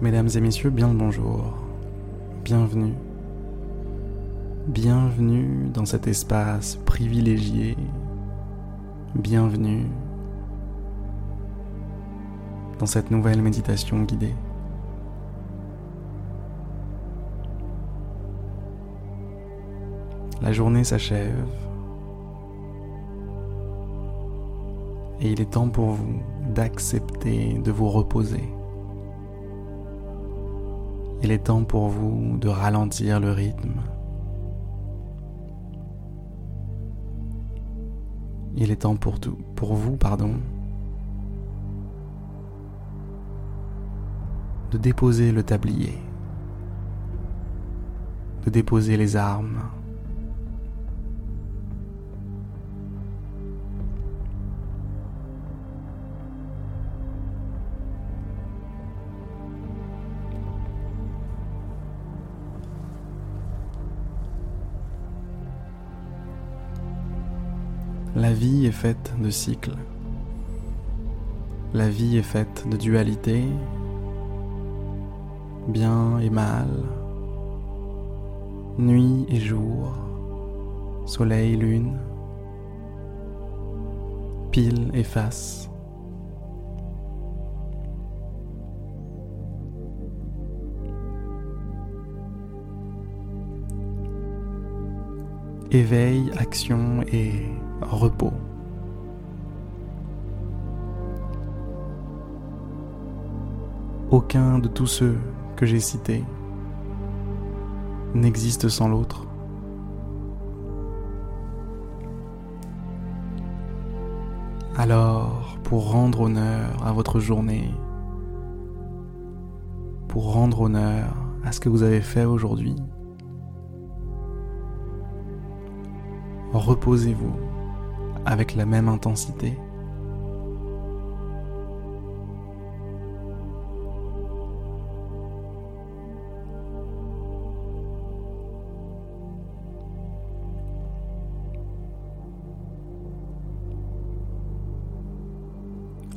Mesdames et messieurs, bien le bonjour. Bienvenue. Bienvenue dans cet espace privilégié. Bienvenue dans cette nouvelle méditation guidée. La journée s'achève et il est temps pour vous d'accepter de vous reposer. Il est temps pour vous de ralentir le rythme. Il est temps pour, tout, pour vous, pardon, de déposer le tablier, de déposer les armes, La vie est faite de cycles. La vie est faite de dualité, bien et mal, nuit et jour, soleil, lune, pile et face. Éveil, action et repos. Aucun de tous ceux que j'ai cités n'existe sans l'autre. Alors, pour rendre honneur à votre journée, pour rendre honneur à ce que vous avez fait aujourd'hui, reposez-vous avec la même intensité.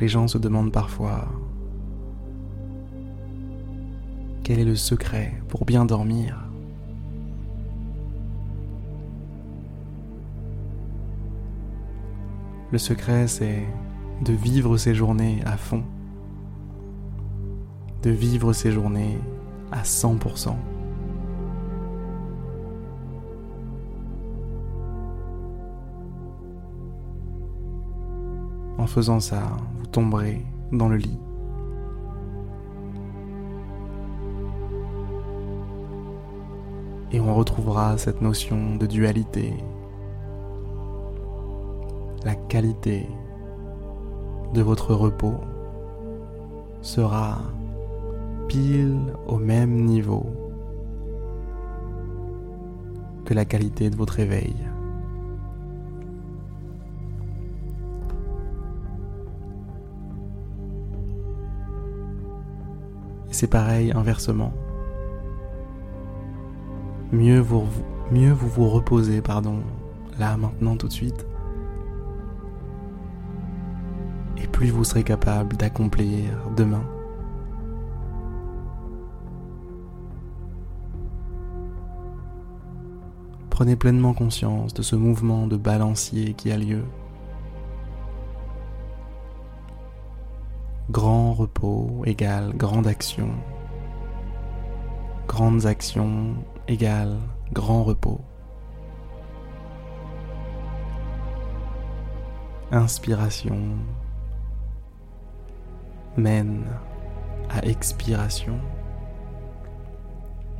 Les gens se demandent parfois quel est le secret pour bien dormir? Le secret, c'est de vivre ces journées à fond, de vivre ces journées à 100%. En faisant ça, vous tomberez dans le lit. Et on retrouvera cette notion de dualité, la qualité de votre repos sera pile au même niveau que la qualité de votre éveil. Et c'est pareil inversement. Mieux vous, mieux vous vous reposez, pardon, là, maintenant, tout de suite, plus vous serez capable d'accomplir demain. Prenez pleinement conscience de ce mouvement de balancier qui a lieu. Grand repos égale grande action. Grandes actions égale grand repos. Inspiration mène à expiration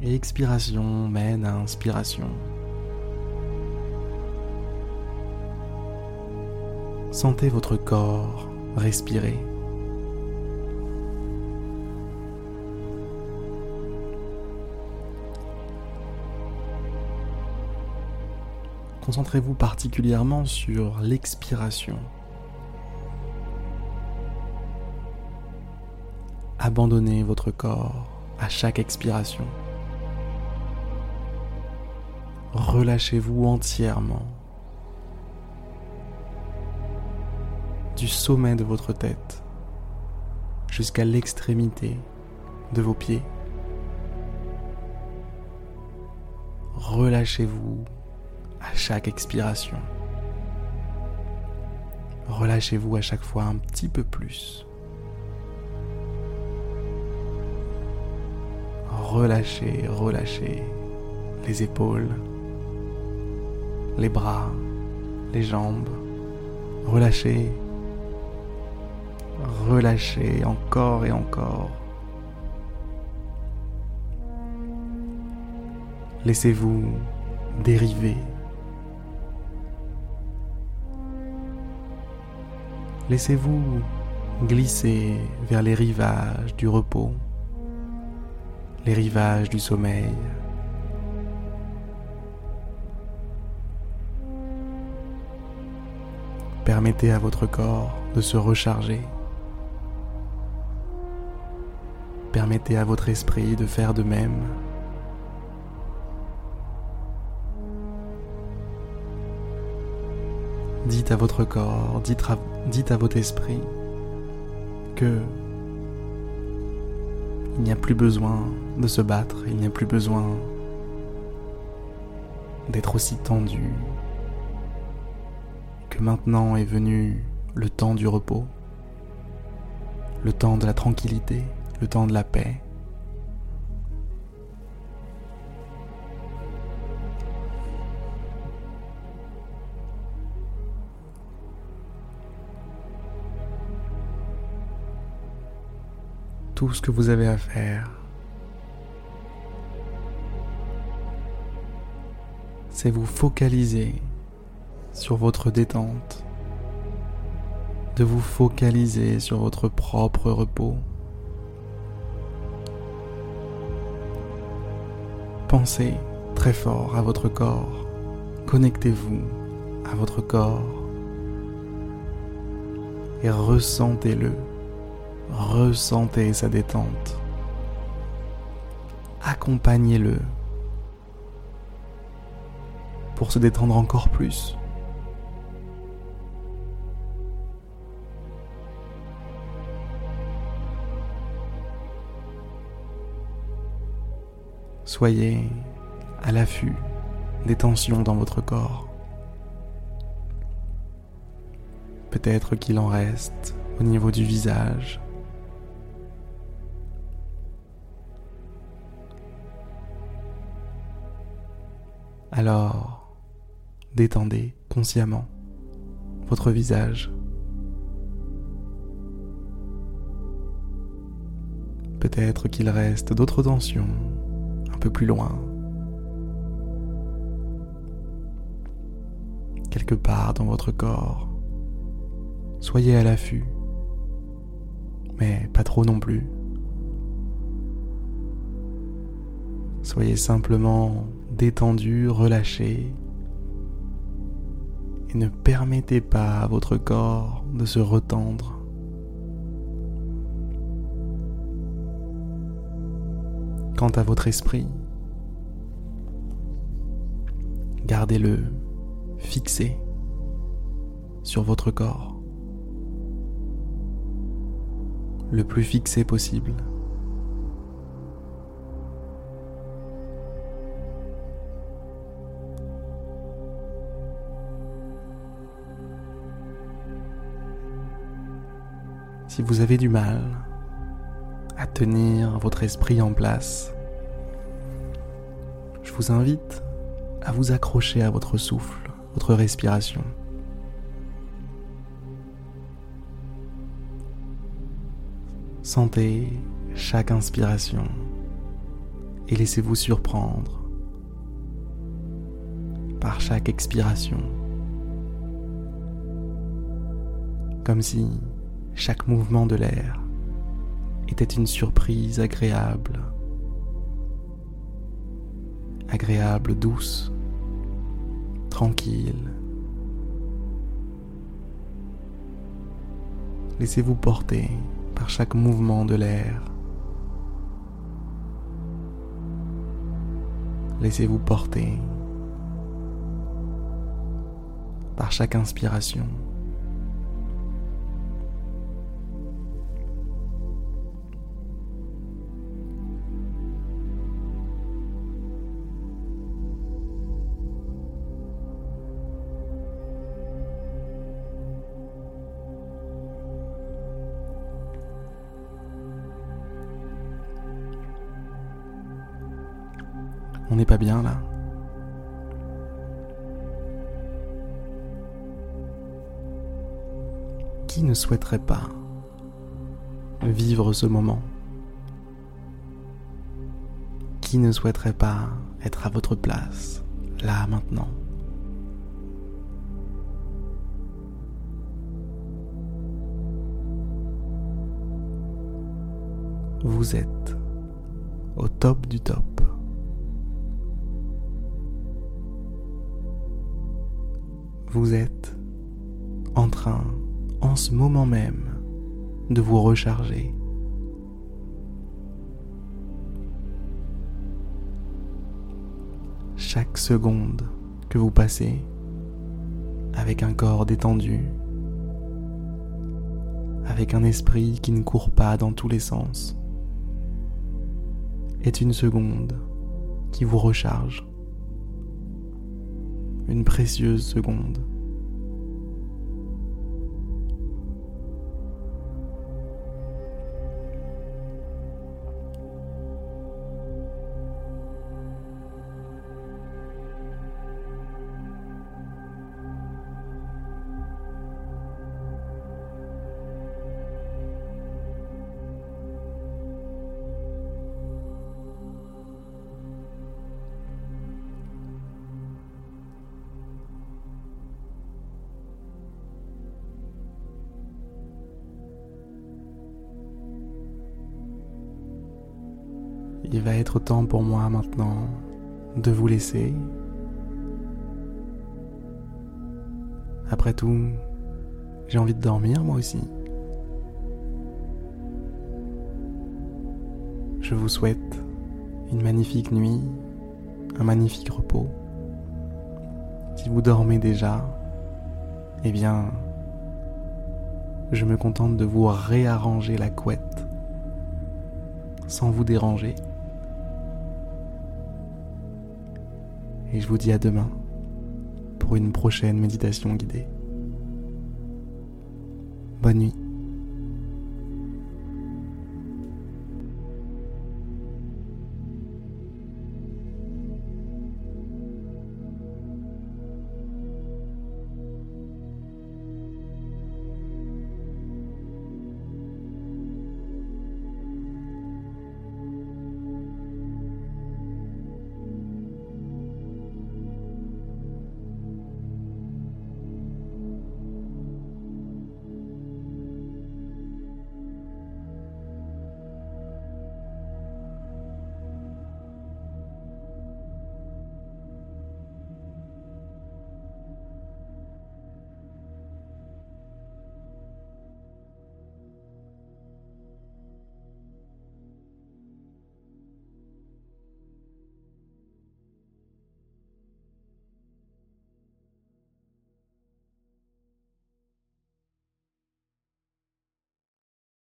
et expiration mène à inspiration. Sentez votre corps respirer. Concentrez-vous particulièrement sur l'expiration. Abandonnez votre corps à chaque expiration. Relâchez-vous entièrement du sommet de votre tête jusqu'à l'extrémité de vos pieds. Relâchez-vous à chaque expiration. Relâchez-vous à chaque fois un petit peu plus. Relâchez, relâchez les épaules, les bras, les jambes. Relâchez, relâchez encore et encore. Laissez-vous dériver. Laissez-vous glisser vers les rivages du repos, les rivages du sommeil. Permettez à votre corps de se recharger. Permettez à votre esprit de faire de même. Dites à votre corps, dites à, votre esprit que il n'y a plus besoin de se battre, il n'y a plus besoin d'être aussi tendu, que maintenant est venu le temps du repos, le temps de la tranquillité, le temps de la paix. Tout ce que vous avez à faire, c'est vous focaliser sur votre détente, de vous focaliser sur votre propre repos. Pensez très fort à votre corps, connectez-vous à votre corps et ressentez-le Ressentez sa détente. Accompagnez-le pour se détendre encore plus. Soyez à l'affût des tensions dans votre corps. Peut-être qu'il en reste au niveau du visage, Alors, détendez consciemment votre visage. Peut-être qu'il reste d'autres tensions un peu plus loin. Quelque part dans votre corps. Soyez à l'affût, mais pas trop non plus. Soyez simplement détendu, relâché, et ne permettez pas à votre corps de se retendre. Quant à votre esprit, gardez-le fixé sur votre corps, le plus fixé possible. Si vous avez du mal à tenir votre esprit en place, je vous invite à vous accrocher à votre souffle, votre respiration. Sentez chaque inspiration et laissez-vous surprendre par chaque expiration. Comme si chaque mouvement de l'air était une surprise agréable, agréable, douce, tranquille. Laissez-vous porter par chaque mouvement de l'air. Laissez-vous porter par chaque inspiration. On n'est pas bien là. Qui ne souhaiterait pas vivre ce moment? Qui ne souhaiterait pas être à votre place, là maintenant? Vous êtes au top du top. Vous êtes en train, en ce moment même, de vous recharger. Chaque seconde que vous passez avec un corps détendu, avec un esprit qui ne court pas dans tous les sens, est une seconde qui vous recharge une précieuse seconde. Il va être temps pour moi maintenant de vous laisser. Après tout, j'ai envie de dormir moi aussi. Je vous souhaite une magnifique nuit, un magnifique repos. Si vous dormez déjà, eh bien, je me contente de vous réarranger la couette sans vous déranger. Et je vous dis à demain pour une prochaine méditation guidée. Bonne nuit.